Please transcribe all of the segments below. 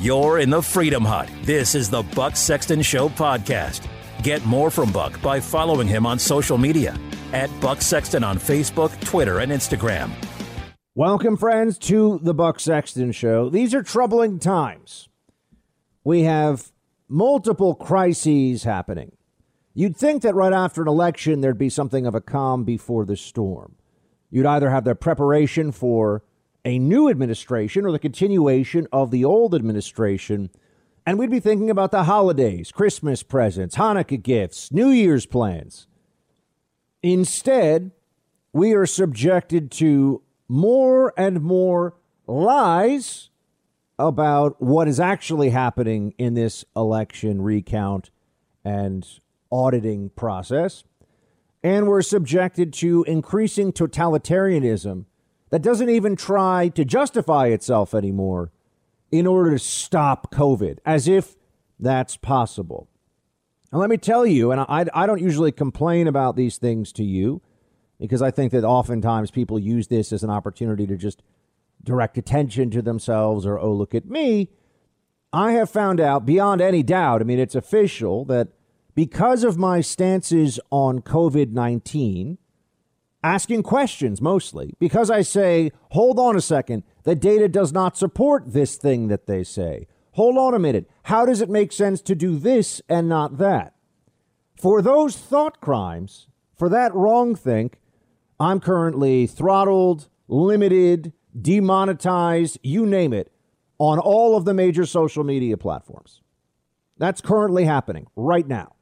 You're in the Freedom Hut. This is the Buck Sexton Show podcast. Get more from Buck by following him on social media at Buck Sexton on Facebook, Twitter, and Instagram. Welcome, friends, to the Buck Sexton Show. These are troubling times. We have multiple crises happening. You'd think that right after an election, there'd be something of a calm before the storm. You'd either have the preparation for a new administration or the continuation of the old administration. And we'd be thinking about the holidays, Christmas presents, Hanukkah gifts, New Year's plans. Instead, we are subjected to more and more lies about what is actually happening in this election recount and auditing process. And we're subjected to increasing totalitarianism that doesn't even try to justify itself anymore in order to stop COVID, as if that's possible. And let me tell you, and I, I don't usually complain about these things to you because I think that oftentimes people use this as an opportunity to just direct attention to themselves or, oh, look at me. I have found out beyond any doubt, I mean, it's official that because of my stances on COVID 19, asking questions mostly because I say, hold on a second, the data does not support this thing that they say. Hold on a minute. How does it make sense to do this and not that? For those thought crimes, for that wrong think, I'm currently throttled, limited, demonetized, you name it, on all of the major social media platforms. That's currently happening right now.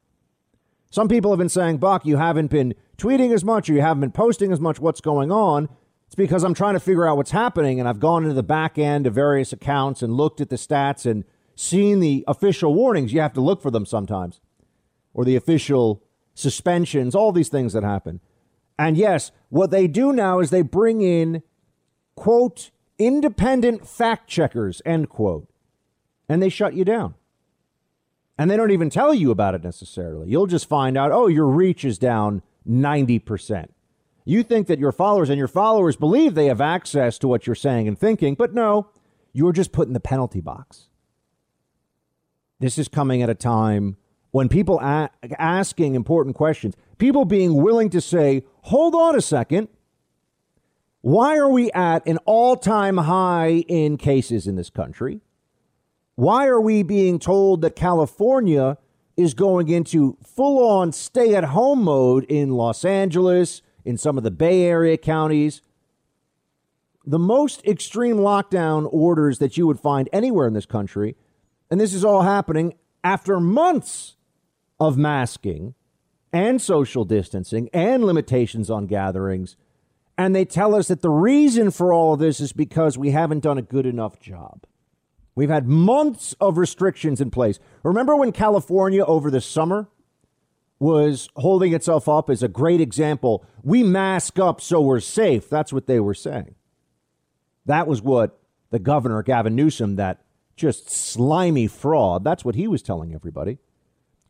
Some people have been saying, Buck, you haven't been tweeting as much or you haven't been posting as much. What's going on? It's because I'm trying to figure out what's happening and I've gone into the back end of various accounts and looked at the stats and seen the official warnings. You have to look for them sometimes or the official suspensions, all these things that happen. And yes, what they do now is they bring in, quote, independent fact checkers, end quote, and they shut you down. And they don't even tell you about it necessarily. You'll just find out, oh, your reach is down 90%. You think that your followers and your followers believe they have access to what you're saying and thinking, but no, you're just put in the penalty box. This is coming at a time when people a- asking important questions, people being willing to say, hold on a second, why are we at an all time high in cases in this country? Why are we being told that California is going into full on stay at home mode in Los Angeles, in some of the Bay Area counties. The most extreme lockdown orders that you would find anywhere in this country. And this is all happening after months of masking and social distancing and limitations on gatherings. And they tell us that the reason for all of this is because we haven't done a good enough job. We've had months of restrictions in place. Remember when California over the summer was holding itself up as a great example? We mask up so we're safe. That's what they were saying. That was what the governor, Gavin Newsom, that just slimy fraud, that's what he was telling everybody.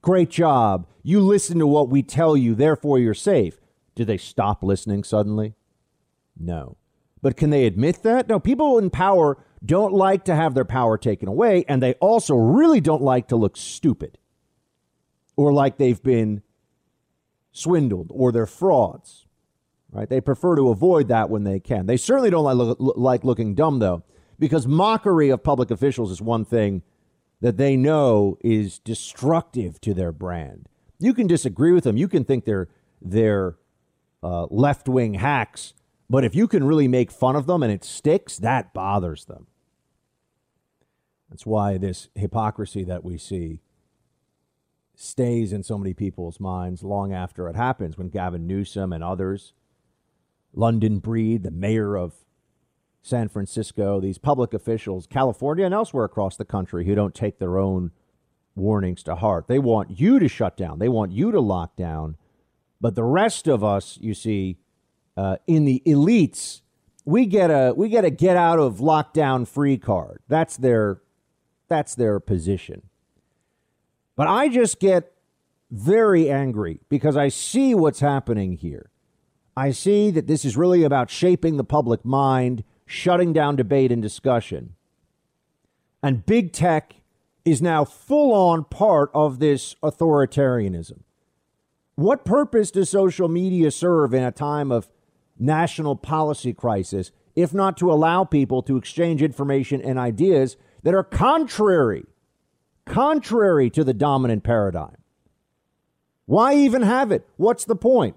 Great job. You listen to what we tell you, therefore you're safe. Did they stop listening suddenly? No. But can they admit that? No, people in power don't like to have their power taken away, and they also really don't like to look stupid or like they've been swindled or they're frauds. Right? They prefer to avoid that when they can. They certainly don't like, like looking dumb, though, because mockery of public officials is one thing that they know is destructive to their brand. You can disagree with them. You can think they're they're uh, left wing hacks, but if you can really make fun of them and it sticks, that bothers them. That's why this hypocrisy that we see stays in so many people's minds long after it happens. When Gavin Newsom and others, London Breed, the mayor of San Francisco, these public officials, California and elsewhere across the country, who don't take their own warnings to heart. They want you to shut down, they want you to lock down. But the rest of us, you see, uh, in the elites, we get a we get a get out of lockdown free card. That's their that's their position. But I just get very angry because I see what's happening here. I see that this is really about shaping the public mind, shutting down debate and discussion. And big tech is now full on part of this authoritarianism. What purpose does social media serve in a time of national policy crisis if not to allow people to exchange information and ideas that are contrary contrary to the dominant paradigm? Why even have it? What's the point?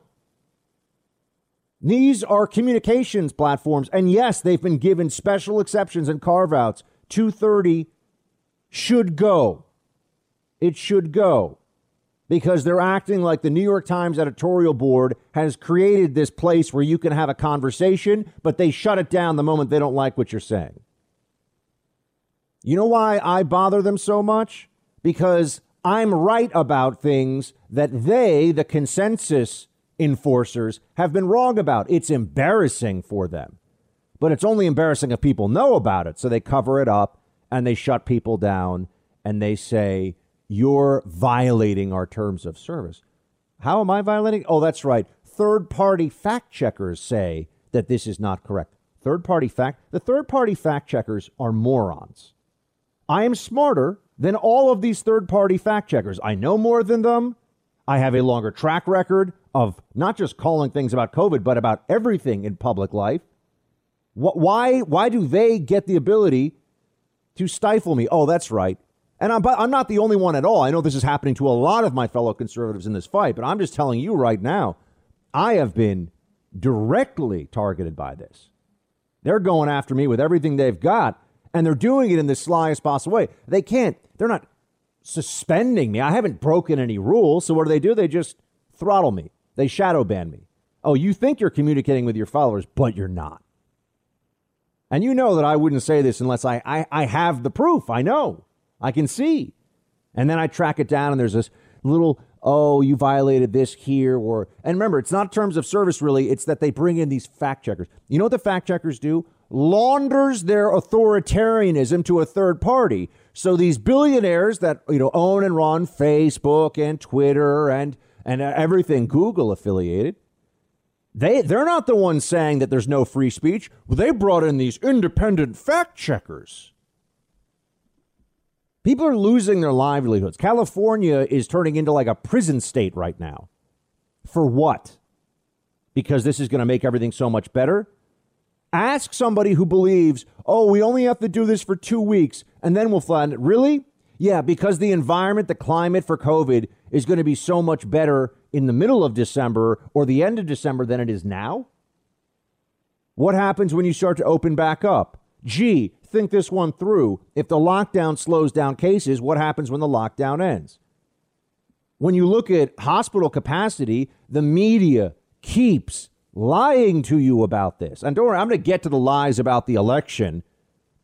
These are communications platforms, and yes, they've been given special exceptions and carve outs. 230 should go. It should go because they're acting like the New York Times editorial board has created this place where you can have a conversation, but they shut it down the moment they don't like what you're saying. You know why I bother them so much? Because I'm right about things that they, the consensus enforcers, have been wrong about. It's embarrassing for them. But it's only embarrassing if people know about it. So they cover it up and they shut people down and they say, You're violating our terms of service. How am I violating? Oh, that's right. Third party fact checkers say that this is not correct. Third party fact, the third party fact checkers are morons. I am smarter than all of these third party fact checkers. I know more than them. I have a longer track record of not just calling things about COVID, but about everything in public life. Why, why do they get the ability to stifle me? Oh, that's right. And I'm, I'm not the only one at all. I know this is happening to a lot of my fellow conservatives in this fight, but I'm just telling you right now, I have been directly targeted by this. They're going after me with everything they've got and they're doing it in the slyest possible way. They can't, they're not suspending me. I haven't broken any rules. So what do they do? They just throttle me, they shadow ban me. Oh, you think you're communicating with your followers, but you're not. And you know that I wouldn't say this unless I, I, I have the proof. I know. I can see. And then I track it down, and there's this little, oh, you violated this here. or And remember, it's not terms of service, really. It's that they bring in these fact checkers. You know what the fact checkers do? launders their authoritarianism to a third party. So these billionaires that you know own and run Facebook and Twitter and and everything Google affiliated, they they're not the ones saying that there's no free speech. They brought in these independent fact checkers. People are losing their livelihoods. California is turning into like a prison state right now. For what? Because this is going to make everything so much better? Ask somebody who believes, oh, we only have to do this for two weeks and then we'll flatten it. Really? Yeah, because the environment, the climate for COVID is going to be so much better in the middle of December or the end of December than it is now? What happens when you start to open back up? Gee, think this one through. If the lockdown slows down cases, what happens when the lockdown ends? When you look at hospital capacity, the media keeps lying to you about this. And don't worry, I'm going to get to the lies about the election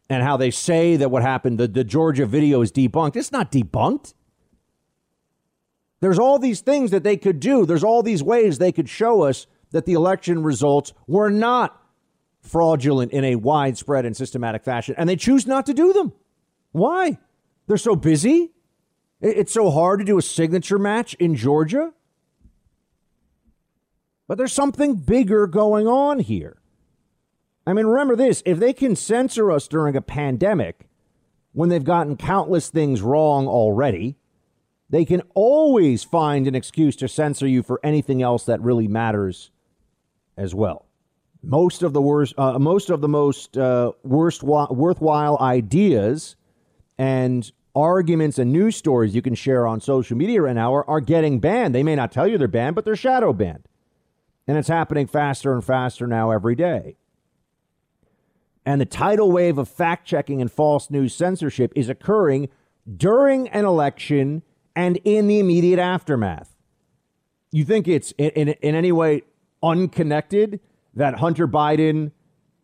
and how they say that what happened, the, the Georgia video is debunked. It's not debunked. There's all these things that they could do. There's all these ways they could show us that the election results were not fraudulent in a widespread and systematic fashion. And they choose not to do them. Why? They're so busy. It's so hard to do a signature match in Georgia. But there's something bigger going on here. I mean, remember this if they can censor us during a pandemic when they've gotten countless things wrong already, they can always find an excuse to censor you for anything else that really matters as well. Most of the worst, uh, most of the most uh, worst worthwhile ideas and arguments and news stories you can share on social media right now are, are getting banned. They may not tell you they're banned, but they're shadow banned. And it's happening faster and faster now every day. And the tidal wave of fact checking and false news censorship is occurring during an election and in the immediate aftermath. You think it's in, in, in any way unconnected that Hunter Biden,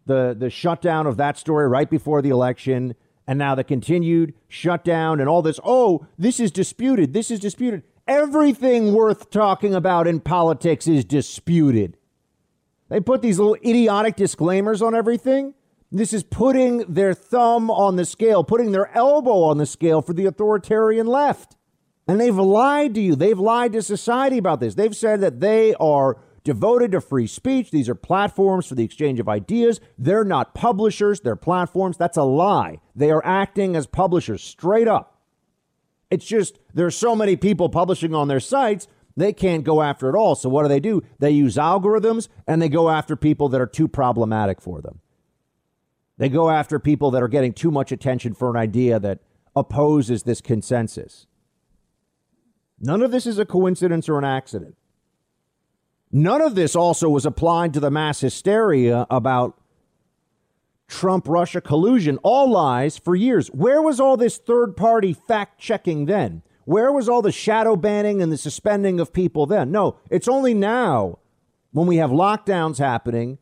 the, the shutdown of that story right before the election, and now the continued shutdown and all this, oh, this is disputed, this is disputed. Everything worth talking about in politics is disputed. They put these little idiotic disclaimers on everything. This is putting their thumb on the scale, putting their elbow on the scale for the authoritarian left. And they've lied to you. They've lied to society about this. They've said that they are devoted to free speech. These are platforms for the exchange of ideas. They're not publishers, they're platforms. That's a lie. They are acting as publishers straight up. It's just there's so many people publishing on their sites, they can't go after it all. So what do they do? They use algorithms and they go after people that are too problematic for them. They go after people that are getting too much attention for an idea that opposes this consensus. None of this is a coincidence or an accident. None of this also was applied to the mass hysteria about Trump Russia collusion, all lies for years. Where was all this third party fact checking then? Where was all the shadow banning and the suspending of people then? No, it's only now when we have lockdowns happening,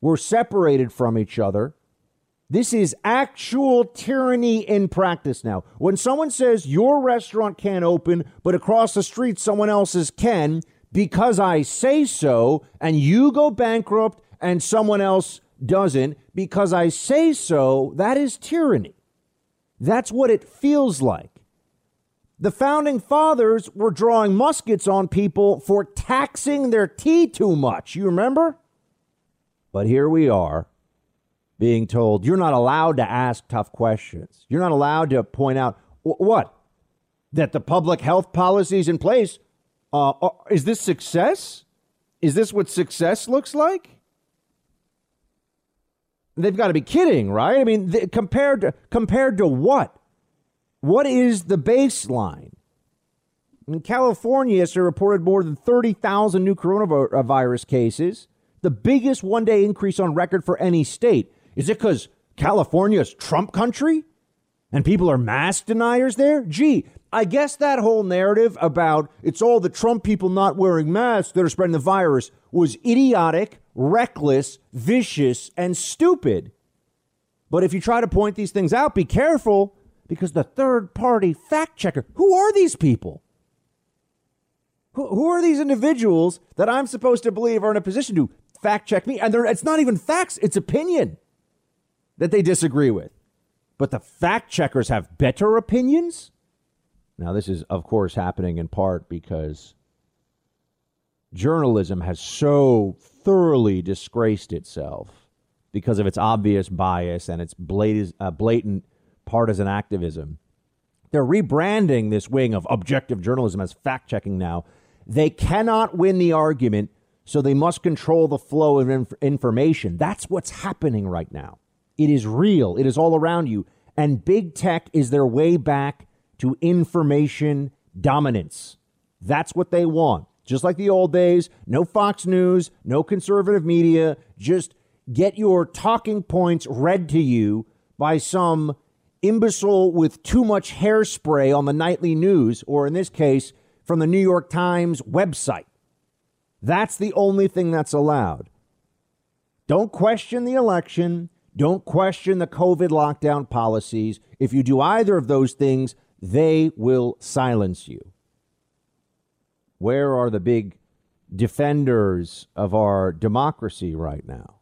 we're separated from each other. This is actual tyranny in practice now. When someone says your restaurant can't open, but across the street someone else's can, because I say so, and you go bankrupt and someone else doesn't, because I say so, that is tyranny. That's what it feels like. The founding fathers were drawing muskets on people for taxing their tea too much. You remember? But here we are being told you're not allowed to ask tough questions. You're not allowed to point out what? That the public health policies in place uh, uh, is this success? Is this what success looks like? They've got to be kidding, right? I mean, th- compared to compared to what? What is the baseline? In California, it's reported more than 30,000 new coronavirus cases, the biggest one day increase on record for any state. Is it because California is Trump country and people are mask deniers there? Gee, I guess that whole narrative about it's all the Trump people not wearing masks that are spreading the virus was idiotic, reckless, vicious, and stupid. But if you try to point these things out, be careful because the third party fact checker, who are these people? Who, who are these individuals that I'm supposed to believe are in a position to fact check me? And it's not even facts, it's opinion that they disagree with. But the fact checkers have better opinions? Now, this is, of course, happening in part because journalism has so thoroughly disgraced itself because of its obvious bias and its blatant, uh, blatant partisan activism. They're rebranding this wing of objective journalism as fact checking now. They cannot win the argument, so they must control the flow of inf- information. That's what's happening right now. It is real, it is all around you. And big tech is their way back to information dominance. That's what they want. Just like the old days, no Fox News, no conservative media, just get your talking points read to you by some imbecile with too much hairspray on the nightly news, or in this case, from the New York Times website. That's the only thing that's allowed. Don't question the election. Don't question the COVID lockdown policies. If you do either of those things, they will silence you. Where are the big defenders of our democracy right now?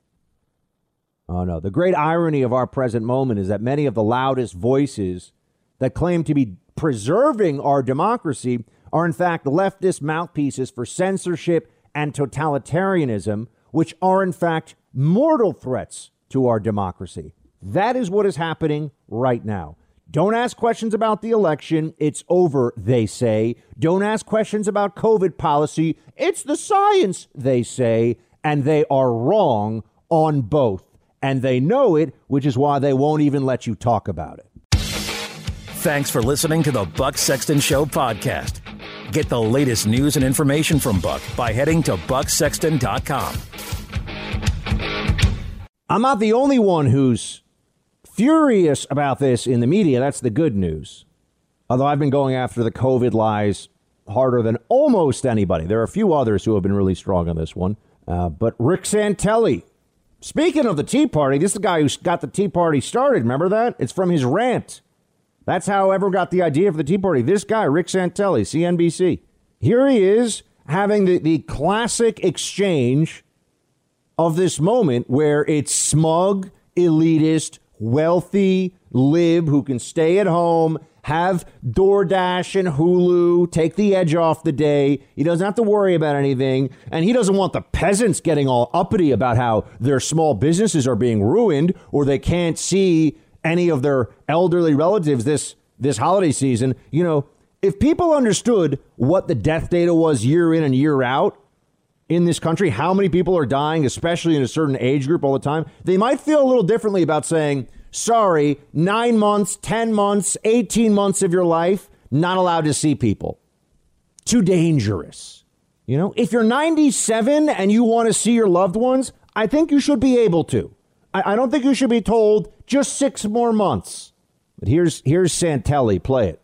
Oh, no. The great irony of our present moment is that many of the loudest voices that claim to be preserving our democracy are, in fact, leftist mouthpieces for censorship and totalitarianism, which are, in fact, mortal threats to our democracy. That is what is happening right now. Don't ask questions about the election. It's over, they say. Don't ask questions about COVID policy. It's the science, they say. And they are wrong on both. And they know it, which is why they won't even let you talk about it. Thanks for listening to the Buck Sexton Show podcast. Get the latest news and information from Buck by heading to bucksexton.com. I'm not the only one who's furious about this in the media. That's the good news. Although I've been going after the COVID lies harder than almost anybody. There are a few others who have been really strong on this one. Uh, but Rick Santelli, speaking of the Tea Party, this is the guy who got the Tea Party started. Remember that? It's from his rant. That's how everyone got the idea for the Tea Party. This guy, Rick Santelli, CNBC. Here he is having the, the classic exchange of this moment where it's smug, elitist, wealthy lib who can stay at home, have DoorDash and Hulu, take the edge off the day. He doesn't have to worry about anything. And he doesn't want the peasants getting all uppity about how their small businesses are being ruined or they can't see any of their elderly relatives this this holiday season. You know, if people understood what the death data was year in and year out in this country, how many people are dying, especially in a certain age group all the time, they might feel a little differently about saying, sorry, nine months, 10 months, 18 months of your life, not allowed to see people. Too dangerous. You know, if you're 97 and you want to see your loved ones, I think you should be able to. I, I don't think you should be told just six more months. But here's here's Santelli. Play it.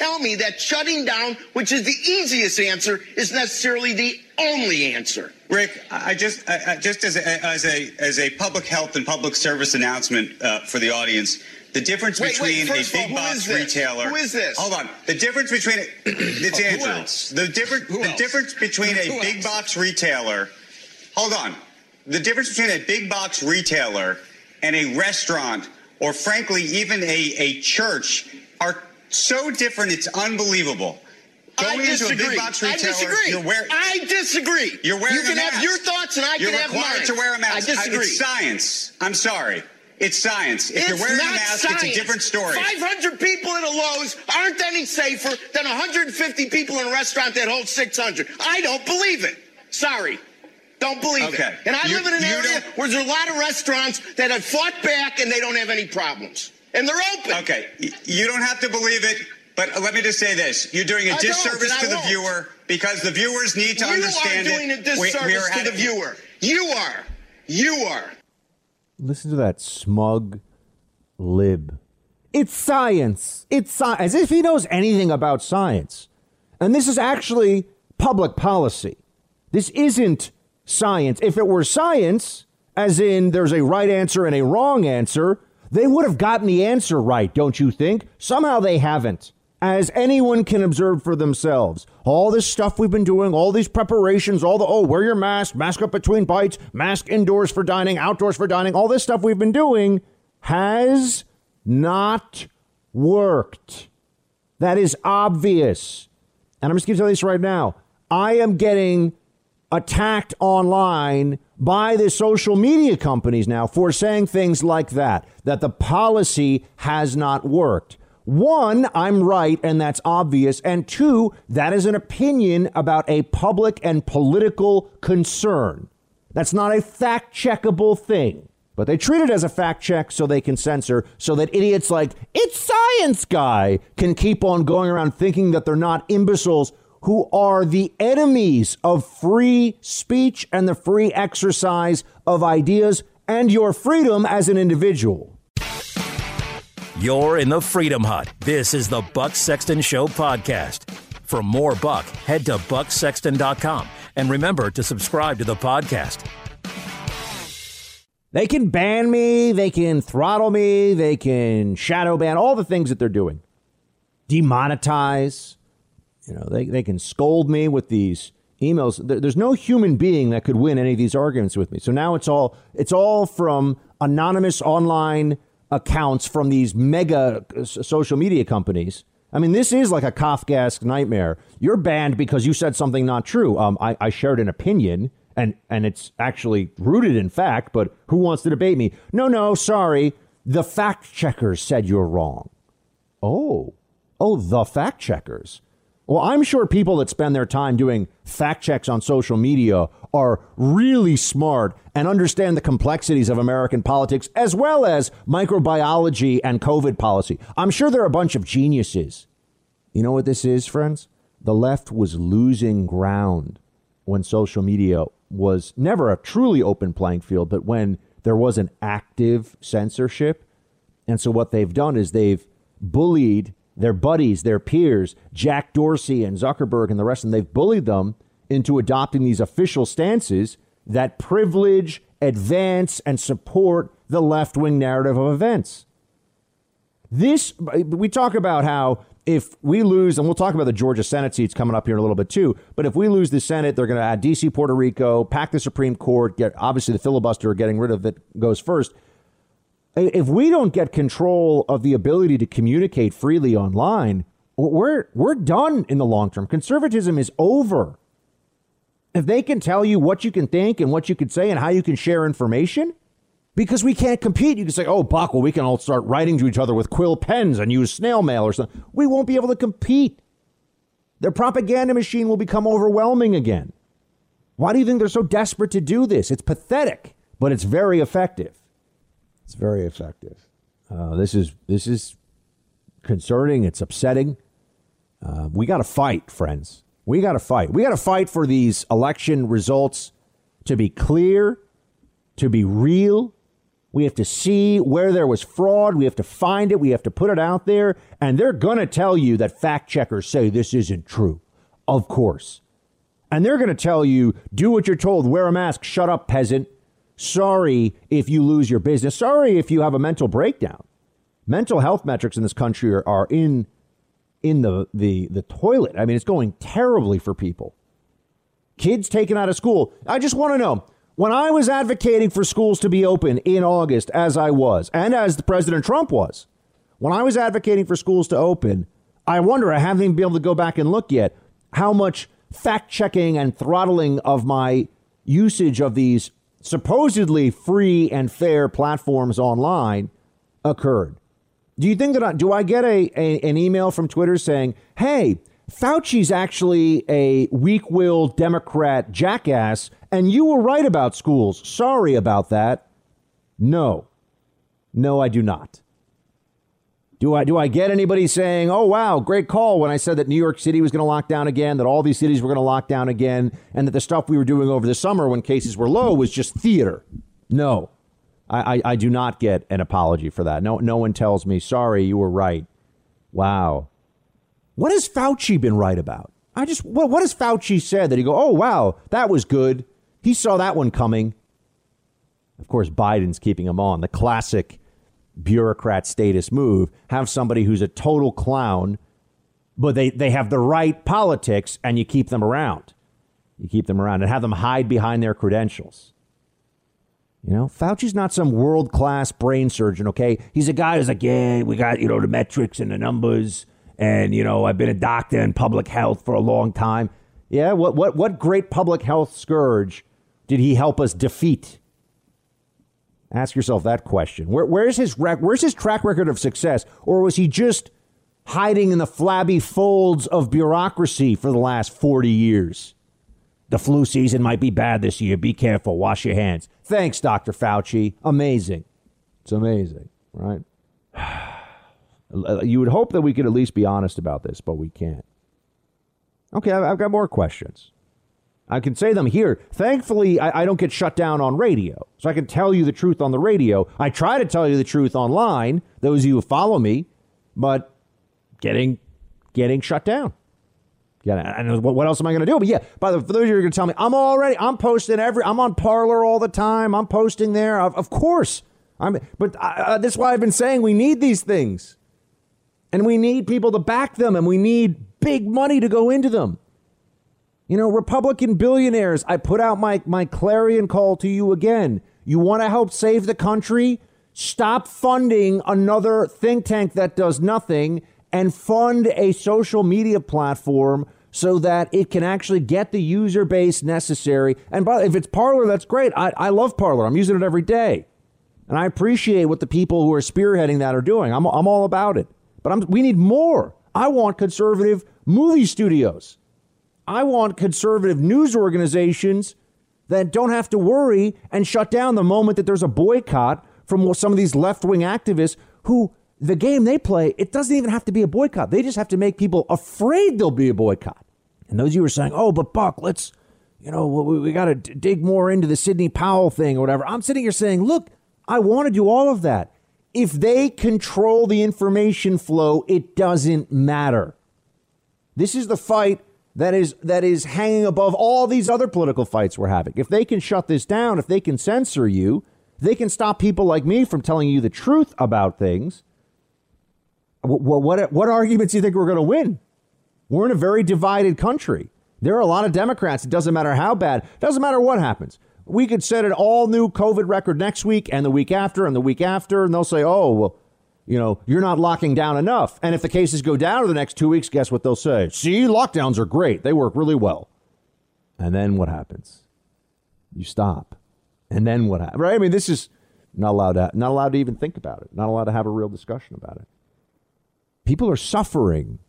Tell me that shutting down, which is the easiest answer, is necessarily the only answer. Rick, I just, I, just as a, as a as a public health and public service announcement uh, for the audience, the difference wait, between wait, a big all, box retailer. Who is this? Hold on. The difference between it's oh, Andrew. else? The difference the else? difference between a Who big else? box retailer. Hold on. The difference between a big box retailer and a restaurant, or frankly, even a, a church, are so different. It's unbelievable. I Going into a disagree. big box I disagree. you're wearing. I disagree. You're wearing You can have your thoughts, and I You're can have required mine. to wear a mask. I disagree. It's science. I'm sorry. It's science. If It's you're wearing a mask, science. it's a different story. 500 people in a Lowe's aren't any safer than 150 people in a restaurant that holds 600. I don't believe it. Sorry. Don't believe Okay. it. And I You- live in an area where there's a lot of restaurants that have fought back and they don't have any problems. And they're open. Okay, you don't have to believe it, but let me just say this: you're doing a I don't, disservice to the won't. viewer because the viewers need to you understand are doing it. a disservice We- we are to the viewer. You are. You are. Listen to that smug lib. It's science. It's sci- as if he knows anything about science. And this is actually public policy. This isn't science. If it were science, as in there's a right answer and a wrong answer, they would have gotten the answer right, don't you think? Somehow they haven't. As anyone can observe for themselves, all this stuff we've been doing, all these preparations, all the, oh, wear your mask, mask up between bites, mask indoors for dining, outdoors for dining, all this stuff we've been doing has not worked. That is obvious. And I'm just going to tell you this right now. I am getting attacked online by the social media companies now for saying things like that, that the policy has not worked. One, I'm right, and that's obvious. And two, that is an opinion about a public and political concern. That's not a fact checkable thing. But they treat it as a fact check so they can censor, so that idiots like, it's science guy, can keep on going around thinking that they're not imbeciles who are the enemies of free speech and the free exercise of ideas and your freedom as an individual. You're in the Freedom Hut. This is the Buck Sexton Show podcast. For more Buck, head to bucksexton.com and remember to subscribe to the podcast. They can ban me, they can throttle me, they can shadow ban, all the things that they're doing. Demonetize. You know, they, they can scold me with these emails. There's no human being that could win any of these arguments with me. So now it's all it's all from anonymous online accounts from these mega uh, social media companies. I mean, this is like a Kafkaesque nightmare. You're banned because you said something not true. Um, I, I shared an opinion, and and it's actually rooted in fact. But who wants to debate me? No, no, sorry. The fact checkers said you're wrong. Oh, oh, the fact checkers. Well, I'm sure people that spend their time doing fact checks on social media are really smart and understand the complexities of American politics as well as microbiology and COVID policy. I'm sure they're a bunch of geniuses. You know what this is, friends? The left was losing ground when social media was never a truly open playing field, but when there was an active censorship. And so what they've done is they've bullied their buddies, their peers, Jack Dorsey and Zuckerberg and the rest, and they've bullied them into adopting these official stances that privilege, advance, and support the left wing narrative of events. This, we talk about how if we lose, and we'll talk about the Georgia Senate seats coming up here in a little bit too, but if we lose the Senate, they're going to add DC, Puerto Rico, pack the Supreme Court, get obviously the filibuster, getting rid of it goes first if we don't get control of the ability to communicate freely online, we're we're done in the long term. Conservatism is over. If they can tell you what you can think and what you can say and how you can share information, because we can't compete. You can say, oh, Buck, well, we can all start writing to each other with quill pens and use snail mail or something. We won't be able to compete. Their propaganda machine will become overwhelming again. Why do you think they're so desperate to do this? It's pathetic, but it's very effective. It's very effective. Uh, this is this is concerning. It's upsetting. Uh, we got to fight, friends. We got to fight. We got to fight for these election results to be clear, to be real, we have to see where there was fraud. We have to find it. We have to put it out there. And they're going to tell you that fact checkers say this isn't true. Of course. And they're going to tell you do what you're told, wear a mask, shut up, peasant. Sorry if you lose your business. Sorry if you have a mental breakdown. Mental health metrics in this country are, are in in the, the the toilet. I mean, it's going terribly for people. Kids taken out of school. I just want to know when I was advocating for schools to be open in August, as I was, and as the President Trump was, when I was advocating for schools to open, I wonder, I haven't even been able to go back and look yet, how much fact checking and throttling of my usage of these supposedly free and fair platforms online occurred. Do you think that I, do I get a, a an email from Twitter saying, "Hey, Fauci's actually a weak willed Democrat jackass, and you were right about schools. Sorry about that. No. No, I do not. Do I do I get anybody saying, "Oh wow, great call" when I said that New York City was going to lock down again, that all these cities were going to lock down again, and that the stuff we were doing over the summer when cases were low was just theater? No, I, I, I do not get an apology for that. No, no one tells me, "Sorry, you were right." Wow, what has Fauci been right about? I just what what has Fauci said that he go, oh wow, that was good. He saw that one coming. Of course, Biden's keeping him on. The classic bureaucrat status move. Have somebody who's a total clown, but they, they have the right politics and you keep them around. You keep them around and have them hide behind their credentials. You know, Fauci's not some world class brain surgeon, okay? He's a guy who's like, yeah, we got, you know, the metrics and the numbers. And, you know, I've been a doctor in public health for a long time. Yeah, what, what, what great public health scourge did he help us defeat? Ask yourself that question. Where, where's, his rec- where's his track record of success? Or was he just hiding in the flabby folds of bureaucracy for the last 40 years? The flu season might be bad this year. Be careful. Wash your hands. Thanks, Dr. Fauci. Amazing. It's amazing, right? You would hope that we could at least be honest about this, but we can't. Okay, I've got more questions. I can say them here. Thankfully, I, I, don't get shut down on radio, so I can tell you the truth on the radio. I try to tell you the truth online, those of you who follow me, but getting getting shut down. Yeah, and what, what else am I going to do? But yeah, by the for those of you who are going to tell me, I'm already I'm posting every I'm on Parler all the time. I'm posting there. Of, of course, I'm. But uh, that's why I've been saying we need these things. And we need people to back them, and we need big money to go into them. You know, Republican billionaires, I put out my, my clarion call to you again. You want to help save the country? Stop funding another think tank that does nothing and fund a social media platform so that it can actually get the user base necessary. And by, if it's Parler, that's great. I, I love Parler. I'm using it every day. And I appreciate what the people who are spearheading that are doing. I'm, I'm all about it. But I'm, we need more. I want conservative movie studios. I want conservative news organizations that don't have to worry and shut down the moment that there's a boycott from some of these left wing activists who the game they play, it doesn't even have to be a boycott. They just have to make people afraid there'll be a boycott. And those of you were saying, oh, but Buck, let's, you know, we, we got to d- dig more into the Sidney Powell thing or whatever. I'm sitting here saying, look, I want to do all of that if they control the information flow, it doesn't matter. This is the fight that is that is hanging above all these other political fights we're having. If they can shut this down, if they can censor you, they can stop people like me from telling you the truth about things. What what, what arguments do you think we're going to win? We're in a very divided country. There are a lot of Democrats. It doesn't matter how bad. It doesn't matter what happens. we could set an all new COVID record next week and the week after and the week after. And they'll say, oh, well, you know, you're not locking down enough. And if the cases go down over the next two weeks, guess what they'll say? See, lockdowns are great. They work really well. And then what happens? You stop. And then what happens? Right? I mean, this is not allowed to, not allowed to even think about it. Not allowed to have a real discussion about it. People are suffering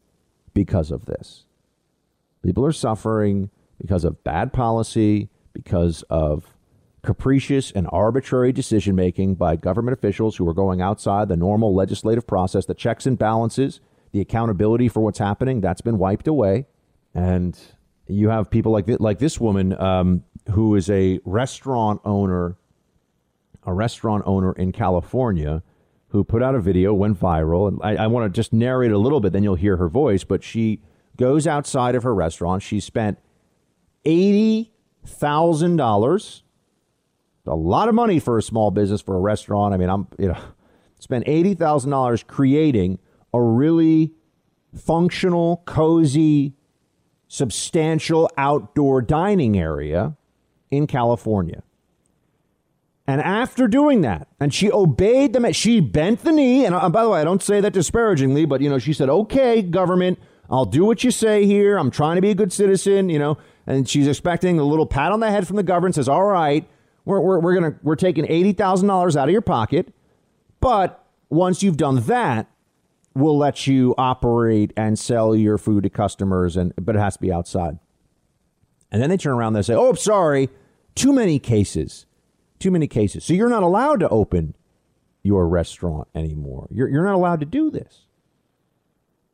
because of this. People are suffering because of bad policy, because of capricious and arbitrary decision making by government officials who are going outside the normal legislative process, the checks and balances, the accountability for what's happening, that's been wiped away. And you have people like, th- like this woman um, who is a restaurant owner, a restaurant owner in California who put out a video, went viral. And I, I want to just narrate a little bit, then you'll hear her voice. But she goes outside of her restaurant. She spent $80,000. A lot of money for a small business, for a restaurant. I mean, I'm, you know, spent $80,000 creating a really functional, cozy, substantial outdoor dining area in California. And after doing that, and she obeyed them, she bent the knee. And uh, by the way, I don't say that disparagingly, but you know, she said, "Okay, government, I'll do what you say here. I'm trying to be a good citizen, you know." And she's expecting a little pat on the head from the government. Says, "All right, we're we're, we're gonna we're taking eighty thousand dollars out of your pocket, but once you've done that, we'll let you operate and sell your food to customers, and but it has to be outside." And then they turn around and they say, "Oh, sorry, too many cases." too many cases. So you're not allowed to open your restaurant anymore. You're, you're not allowed to do this.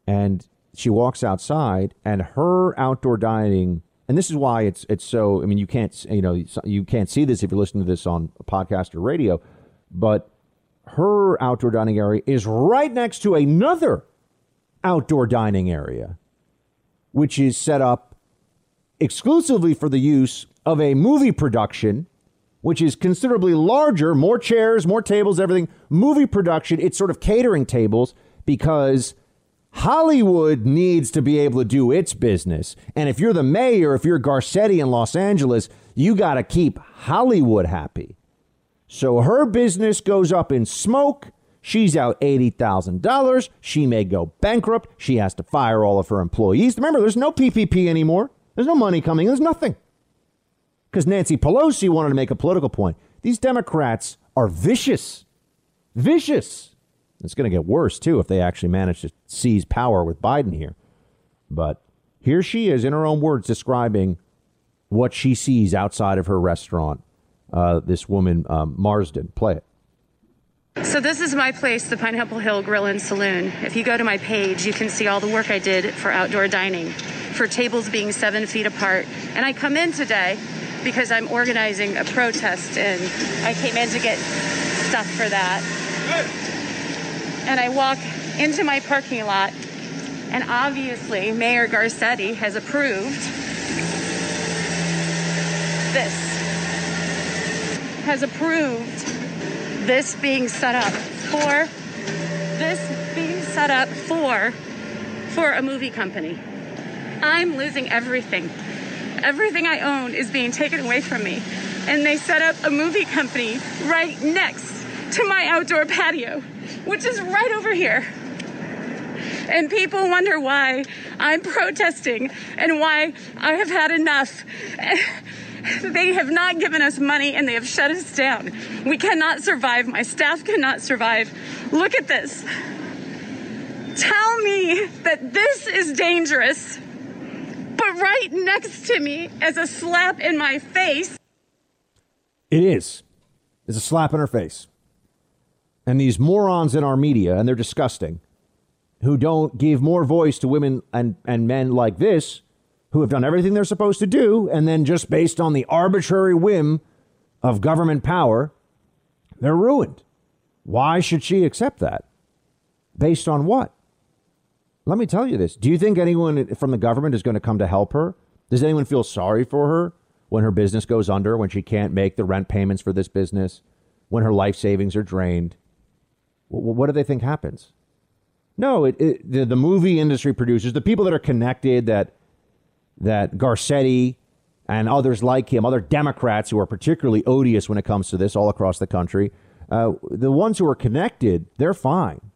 And she walks outside, and her outdoor dining, and this is why it's it's so. I mean, you can't you know you can't see this if you're listening to this on a podcast or radio, but her outdoor dining area is right next to another outdoor dining area, which is set up exclusively for the use of a movie production which is considerably larger, more chairs, more tables, everything. Movie production, it's sort of catering tables because Hollywood needs to be able to do its business. And if you're the mayor, if you're Garcetti in Los Angeles, you got to keep Hollywood happy. So her business goes up in smoke. She's out $80,000. She may go bankrupt. She has to fire all of her employees. Remember, there's no PPP anymore. There's no money coming. There's nothing because Nancy Pelosi wanted to make a political point. These Democrats are vicious. Vicious. It's going to get worse, too, if they actually manage to seize power with Biden here. But here she is, in her own words, describing what she sees outside of her restaurant. Uh, this woman, um, Marsden. Play it. So this is my place, the Pineapple Hill Grill and Saloon. If you go to my page, you can see all the work I did for outdoor dining, for tables being seven feet apart. And I come in today because I'm organizing a protest and I came in to get stuff for that. And I walk into my parking lot, and obviously, Mayor Garcetti has approved this. Has approved this being set up for this being set up for for a movie company. I'm losing everything. Everything I own is being taken away from me. And they set up a movie company right next to my outdoor patio, which is right over here. And people wonder why I'm protesting and why I have had enough. They have not given us money and they have shut us down. We cannot survive. My staff cannot survive. Look at this. Tell me that this is dangerous but right next to me as a slap in my face. It is. It's a slap in her face. And these morons in our media, and they're disgusting, who don't give more voice to women and, and men like this, who have done everything they're supposed to do, and then just based on the arbitrary whim of government power, they're ruined. Why should she accept that? Based on what? Let me tell you this. Do you think anyone from the government is going to come to help her? Does anyone feel sorry for her when her business goes under, when she can't make the rent payments for this business, when her life savings are drained? What do they think happens? No, it, it, the, the movie industry producers, the people that are connected, that that Garcetti and others like him, other Democrats who are particularly odious when it comes to this all across the country, uh, the ones who are connected, they're fine.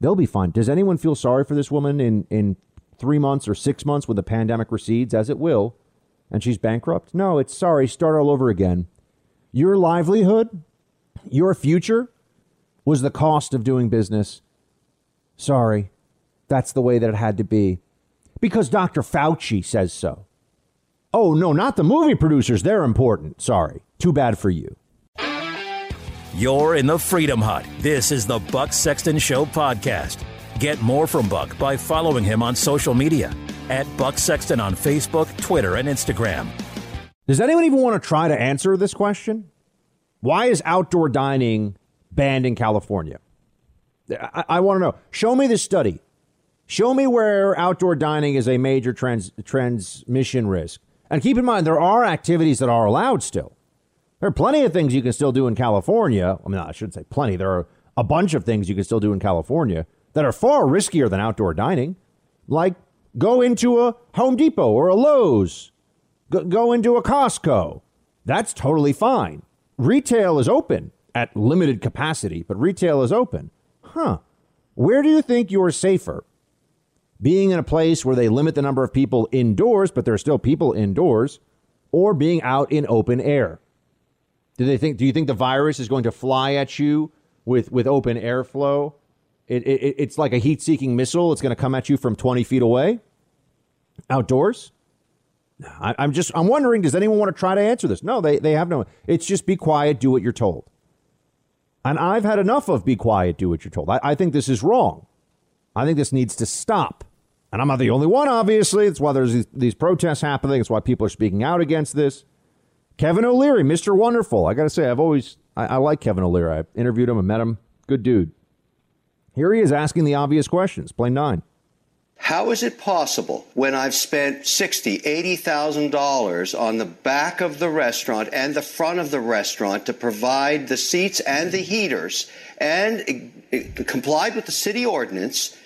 They'll be fine. Does anyone feel sorry for this woman in, in three months or six months when the pandemic recedes, as it will, and she's bankrupt? No, it's sorry, start all over again. Your livelihood, your future was the cost of doing business. Sorry, that's the way that it had to be. Because Dr. Fauci says so. Oh, no, not the movie producers. They're important. Sorry. Too bad for you. You're in the Freedom Hut. This is the Buck Sexton Show podcast. Get more from Buck by following him on social media at Buck Sexton on Facebook, Twitter, and Instagram. Does anyone even want to try to answer this question? Why is outdoor dining banned in California? I, I want to know. Show me the study. Show me where outdoor dining is a major trans- transmission risk. And keep in mind, there are activities that are allowed still. There are plenty of things you can still do in California. I mean, I shouldn't say plenty. There are a bunch of things you can still do in California that are far riskier than outdoor dining, like go into a Home Depot or a Lowe's, go, go into a Costco. That's totally fine. Retail is open at limited capacity, but retail is open. Huh. Where do you think you're safer? being in a place where they limit the number of people indoors, but there are still people indoors, or being out in open air? Do they think? Do you think the virus is going to fly at you with with open airflow? It, it, it's like a heat-seeking missile. It's going to come at you from 20 feet away, outdoors. I, I'm just I'm wondering. Does anyone want to try to answer this? No, they they have no. It's just be quiet, do what you're told. And I've had enough of be quiet, do what you're told. I, I think this is wrong. I think this needs to stop. And I'm not the only one, obviously. That's why there's these, these protests happening. It's why people are speaking out against this. Kevin O'Leary, Mr. Wonderful. I got to say, I've always, I, I like Kevin O'Leary. I interviewed him and met him. Good dude. Here he is asking the obvious questions. Plain nine. How is it possible when I've spent sixty, eighty thousand dollars on the back of the restaurant and the front of the restaurant to provide the seats and the heaters and complied with the city ordinance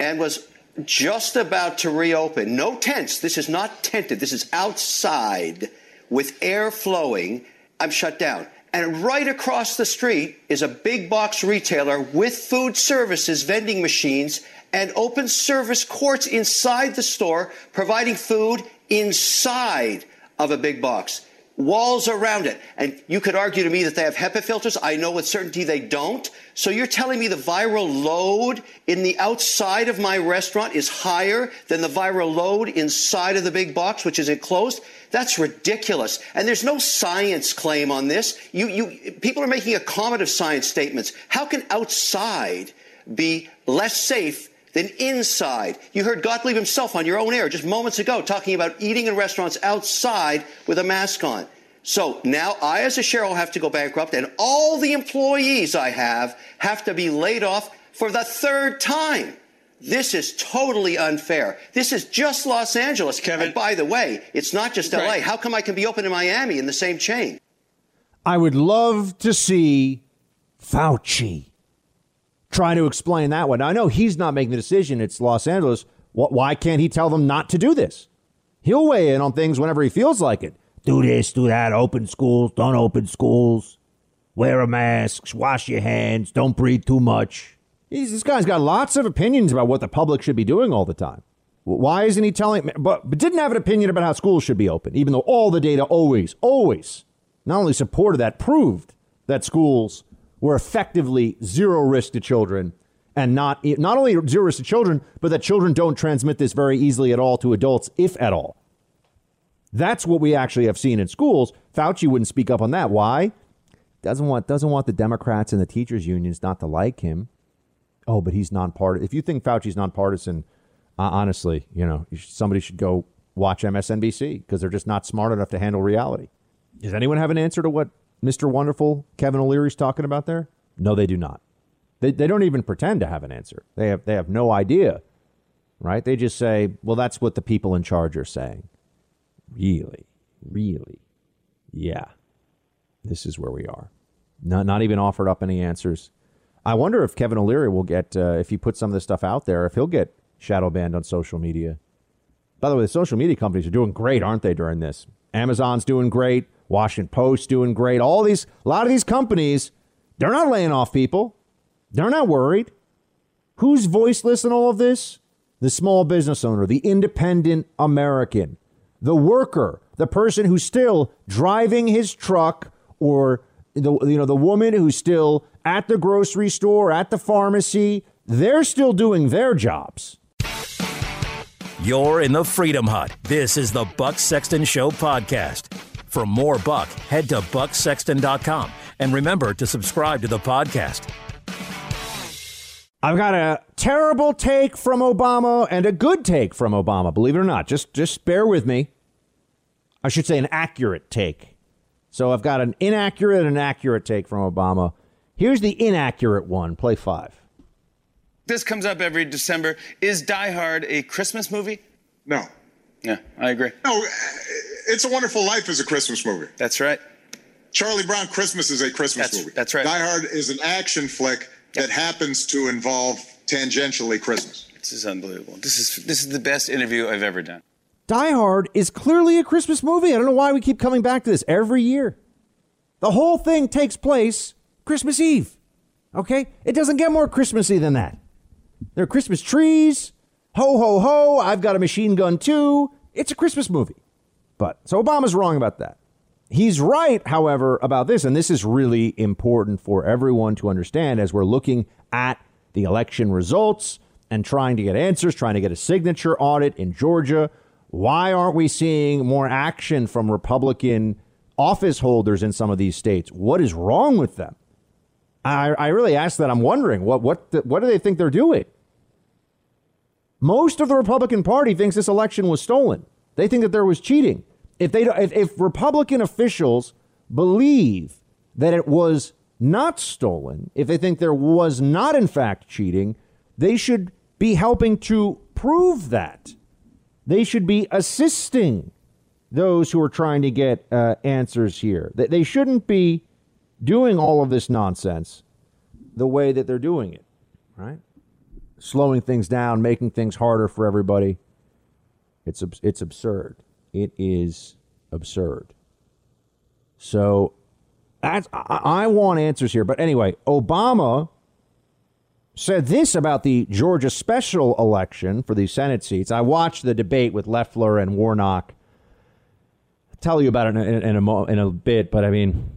and was just about to reopen. No tents. This is not tented. This is outside with air flowing. I'm shut down. And right across the street is a big box retailer with food services, vending machines, and open service courts inside the store, providing food inside of a big box walls around it. And you could argue to me that they have HEPA filters. I know with certainty they don't. So you're telling me the viral load in the outside of my restaurant is higher than the viral load inside of the big box, which is enclosed? That's ridiculous. And there's no science claim on this. You, you, people are making a comment of science statements. How can outside be less safe than inside. You heard Gottlieb himself on your own air just moments ago talking about eating in restaurants outside with a mask on. So now I, as a shareholder, have to go bankrupt, and all the employees I have have to be laid off for the third time. This is totally unfair. This is just Los Angeles. Kevin. And by the way, it's not just LA. Right. How come I can be open in Miami in the same chain? I would love to see Fauci trying to explain that one. Now, I know he's not making the decision. It's Los Angeles. Why can't he tell them not to do this? He'll weigh in on things whenever he feels like it. Do this, do that, open schools, don't open schools, wear a mask, wash your hands, don't breathe too much. He's, this guy's got lots of opinions about what the public should be doing all the time. Why isn't he telling? But, but didn't have an opinion about how schools should be open, even though all the data always, always, not only supported that, proved that schools were effectively zero risk to children and not not only zero risk to children, but that children don't transmit this very easily at all to adults, if at all. That's what we actually have seen in schools. Fauci wouldn't speak up on that. Why? Doesn't want doesn't want the Democrats and the teachers unions not to like him. Oh, but he's nonpartisan. If you think Fauci's nonpartisan, uh, honestly, you know, somebody should go watch MSNBC because they're just not smart enough to handle reality. Does anyone have an answer to what Mr. Wonderful Kevin O'Leary's talking about there? No, they do not. They, they don't even pretend to have an answer. They have, they have no idea, right? They just say, well, that's what the people in charge are saying. Really? Really? Yeah. This is where we are. Not, not even offered up any answers. I wonder if Kevin O'Leary will get, uh, if he puts some of this stuff out there, if he'll get shadow banned on social media. By the way, the social media companies are doing great, aren't they, during this? Amazon's doing great. Washington Post doing great. All these, a lot of these companies, they're not laying off people. They're not worried. Who's voiceless in all of this? The small business owner, the independent American, the worker, the person who's still driving his truck or the you know the woman who's still at the grocery store, at the pharmacy, they're still doing their jobs. You're in the Freedom Hut. This is the Buck Sexton Show podcast. For more Buck, head to bucksexton.com and remember to subscribe to the podcast. I've got a terrible take from Obama and a good take from Obama, believe it or not. Just just bear with me. I should say an accurate take. So I've got an inaccurate and an accurate take from Obama. Here's the inaccurate one. Play 5. This comes up every December. Is Die Hard a Christmas movie? No. Yeah, I agree. No, It's a Wonderful Life is a Christmas movie. That's right. Charlie Brown Christmas is a Christmas That's- movie. that's right. Die Hard is an action flick that happens to involve tangentially Christmas. This is unbelievable. This is this is the best interview I've ever done. Die Hard is clearly a Christmas movie. I don't know why we keep coming back to this every year. The whole thing takes place Christmas Eve. Okay? It doesn't get more Christmassy than that. There are Christmas trees. Ho, ho, ho. I've got a machine gun too. It's a Christmas movie. But so Obama's wrong about that. He's right, however, about this, and this is really important for everyone to understand as we're looking at the election results and trying to get answers, trying to get a signature audit in Georgia. Why aren't we seeing more action from Republican office holders in some of these states? What is wrong with them? I, I really ask that. I'm wondering what what the, what do they think they're doing? Most of the Republican Party thinks this election was stolen. They think that there was cheating. If they if, if Republican officials believe that it was not stolen, if they think there was not in fact cheating, they should be helping to prove that. They should be assisting those who are trying to get uh, answers here. They, they shouldn't be doing all of this nonsense the way that they're doing it, right? Slowing things down, making things harder for everybody. It's it's absurd. It is absurd. So that's, I, I want answers here. But anyway, Obama said this about the Georgia special election for the Senate seats. I watched the debate with Loeffler and Warnock. I'll tell you about it in, in, in a, mo- in a bit, but I mean,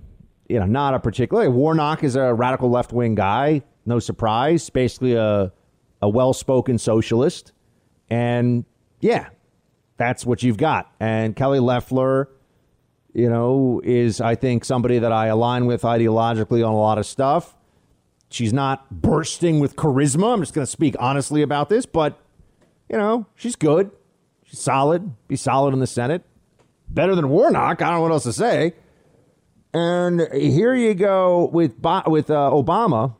you know, not a particular. Warnock is a radical left wing guy. No surprise. Basically, a a well spoken socialist, and yeah, that's what you've got. And Kelly Loeffler, you know, is I think somebody that I align with ideologically on a lot of stuff. She's not bursting with charisma. I'm just going to speak honestly about this, but you know, she's good. She's solid. Be solid in the Senate. Better than Warnock. I don't know what else to say. And here you go with with uh, Obama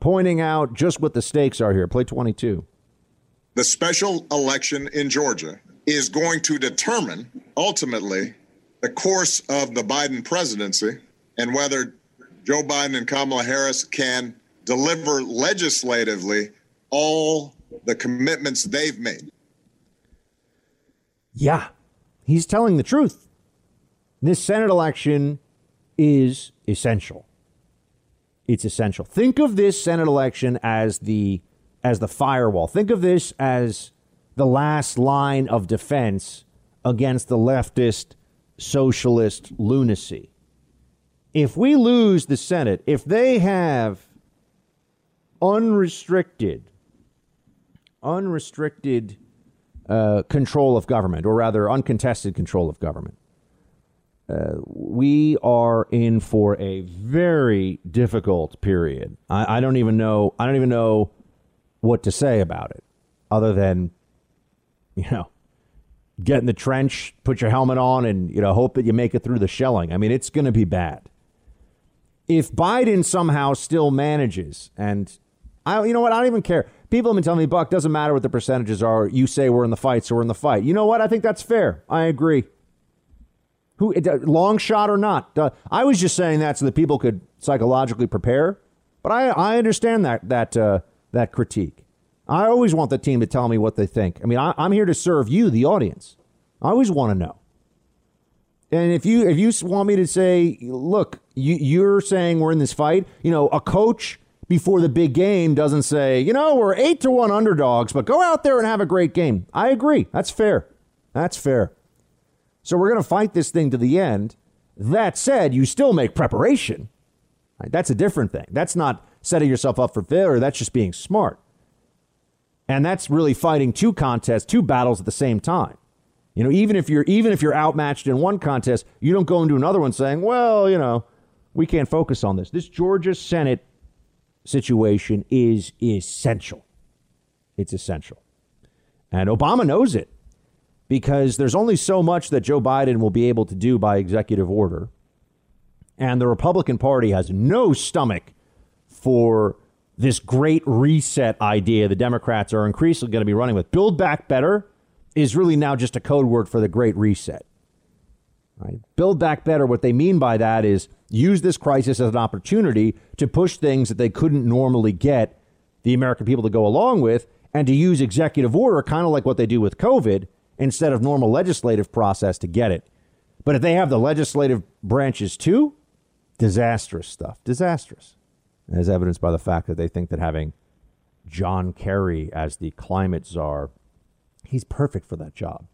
pointing out just what the stakes are here. Play 22. The special election in Georgia is going to determine ultimately the course of the Biden presidency and whether Joe Biden and Kamala Harris can deliver legislatively all the commitments they've made. Yeah, he's telling the truth. This Senate election is essential. It's essential. Think of this Senate election as the as the firewall. Think of this as the last line of defense against the leftist socialist lunacy. If we lose the Senate, if they have unrestricted unrestricted uh, control of government, or rather uncontested control of government, uh, we are in for a very difficult period. I, I don't even know. I don't even know what to say about it, other than you know, get in the trench, put your helmet on, and you know, hope that you make it through the shelling. I mean, it's going to be bad. If Biden somehow still manages, and I, you know what, I don't even care. People have been telling me, Buck, doesn't matter what the percentages are. You say we're in the fight, so we're in the fight. You know what? I think that's fair. I agree. Who long shot or not? Uh, I was just saying that so that people could psychologically prepare. But I I understand that that uh, that critique. I always want the team to tell me what they think. I mean, I, I'm here to serve you, the audience. I always want to know. And if you if you want me to say, look, you, you're saying we're in this fight, you know, a coach before the big game doesn't say, you know, we're eight to one underdogs, but go out there and have a great game. I agree. That's fair. That's fair. So we're going to fight this thing to the end. That said, you still make preparation. Right? That's a different thing. That's not setting yourself up for failure. That's just being smart. And that's really fighting two contests, two battles at the same time. You know, even if you're even if you're outmatched in one contest, you don't go into another one saying, "Well, you know, we can't focus on this." This Georgia Senate situation is essential. It's essential. And Obama knows it because there's only so much that Joe Biden will be able to do by executive order. And the Republican Party has no stomach for this great reset idea the Democrats are increasingly going to be running with. Build back better is really now just a code word for the great reset. Right? Build back better. What they mean by that is use this crisis as an opportunity to push things that they couldn't normally get the American people to go along with and to use executive order, kind of like what they do with COVID, instead of normal legislative process to get it. But if they have the legislative branches too, disastrous stuff. Disastrous. As evidenced by the fact that they think that having John Kerry as the climate czar, he's perfect for that job.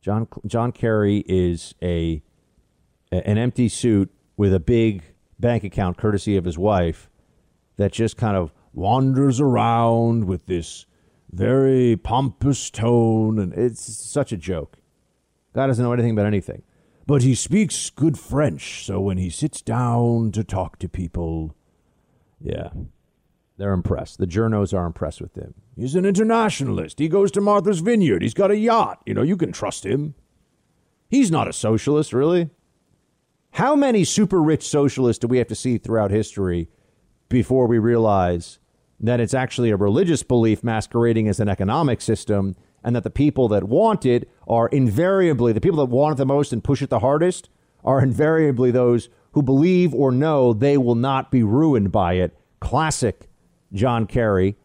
John John Kerry is a an empty suit with a big bank account courtesy of his wife that just kind of wanders around with this very pompous tone and it's such a joke. God doesn't know anything about anything. But he speaks good French, so when he sits down to talk to people, yeah, they're impressed. The journos are impressed with him. He's an internationalist. He goes to Martha's Vineyard. He's got a yacht. You know, you can trust him. He's not a socialist, really. How many super rich socialists do we have to see throughout history before we realize that it's actually a religious belief masquerading as an economic system and that the people that want it are invariably the people that want it the most and push it the hardest are invariably those who believe or know they will not be ruined by it. Classic John Kerry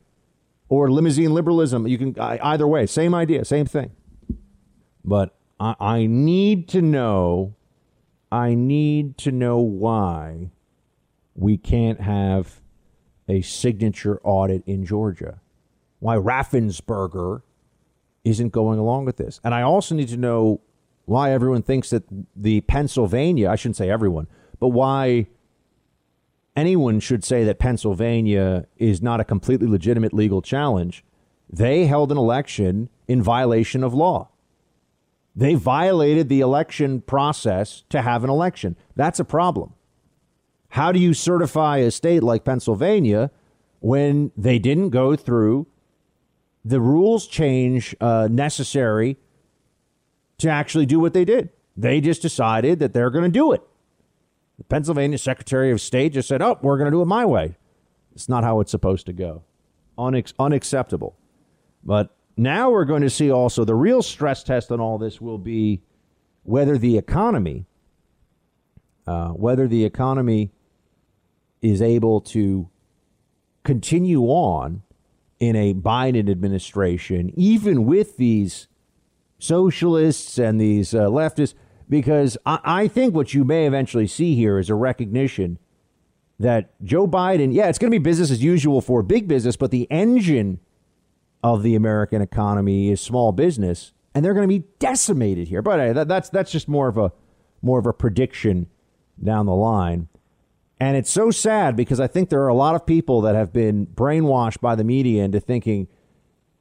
or limousine liberalism. You can either way, same idea, same thing. But I, I need to know I need to know why we can't have a signature audit in Georgia. Why Raffensperger isn't going along with this. And I also need to know why everyone thinks that the Pennsylvania, I shouldn't say everyone, but why anyone should say that Pennsylvania is not a completely legitimate legal challenge. They held an election in violation of law. They violated the election process to have an election. That's a problem. How do you certify a state like Pennsylvania when they didn't go through the rules change uh, necessary to actually do what they did? They just decided that they're going to do it. The Pennsylvania Secretary of State just said, oh, we're going to do it my way. It's not how it's supposed to go. Unacceptable. But now we're going to see also the real stress test on all this will be whether the economy, uh, whether the economy is able to continue on in a Biden administration, even with these socialists and these uh, leftists, because I, I think what you may eventually see here is a recognition that Joe Biden, yeah, it's going to be business as usual for big business, but the engine of the American economy is small business, and they're going to be decimated here. But hey, that, that's that's just more of a more of a prediction down the line. And it's so sad because I think there are a lot of people that have been brainwashed by the media into thinking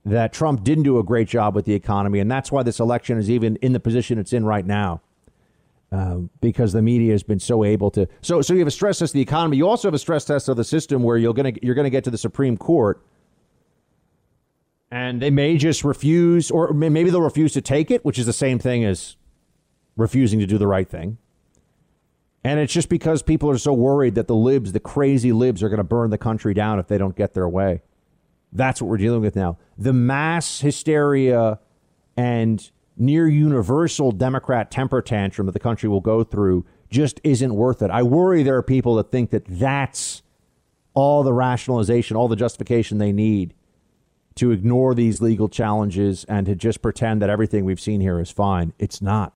that Trump didn't do a great job with the economy, and that's why this election is even in the position it's in right now. Um, because the media has been so able to. So, so you have a stress test of the economy. You also have a stress test of the system where you're going to you're going to get to the Supreme Court and they may just refuse, or maybe they'll refuse to take it, which is the same thing as refusing to do the right thing. And it's just because people are so worried that the libs, the crazy libs, are going to burn the country down if they don't get their way. That's what we're dealing with now. The mass hysteria and near universal Democrat temper tantrum that the country will go through just isn't worth it. I worry there are people that think that that's all the rationalization, all the justification they need to ignore these legal challenges and to just pretend that everything we've seen here is fine. It's not.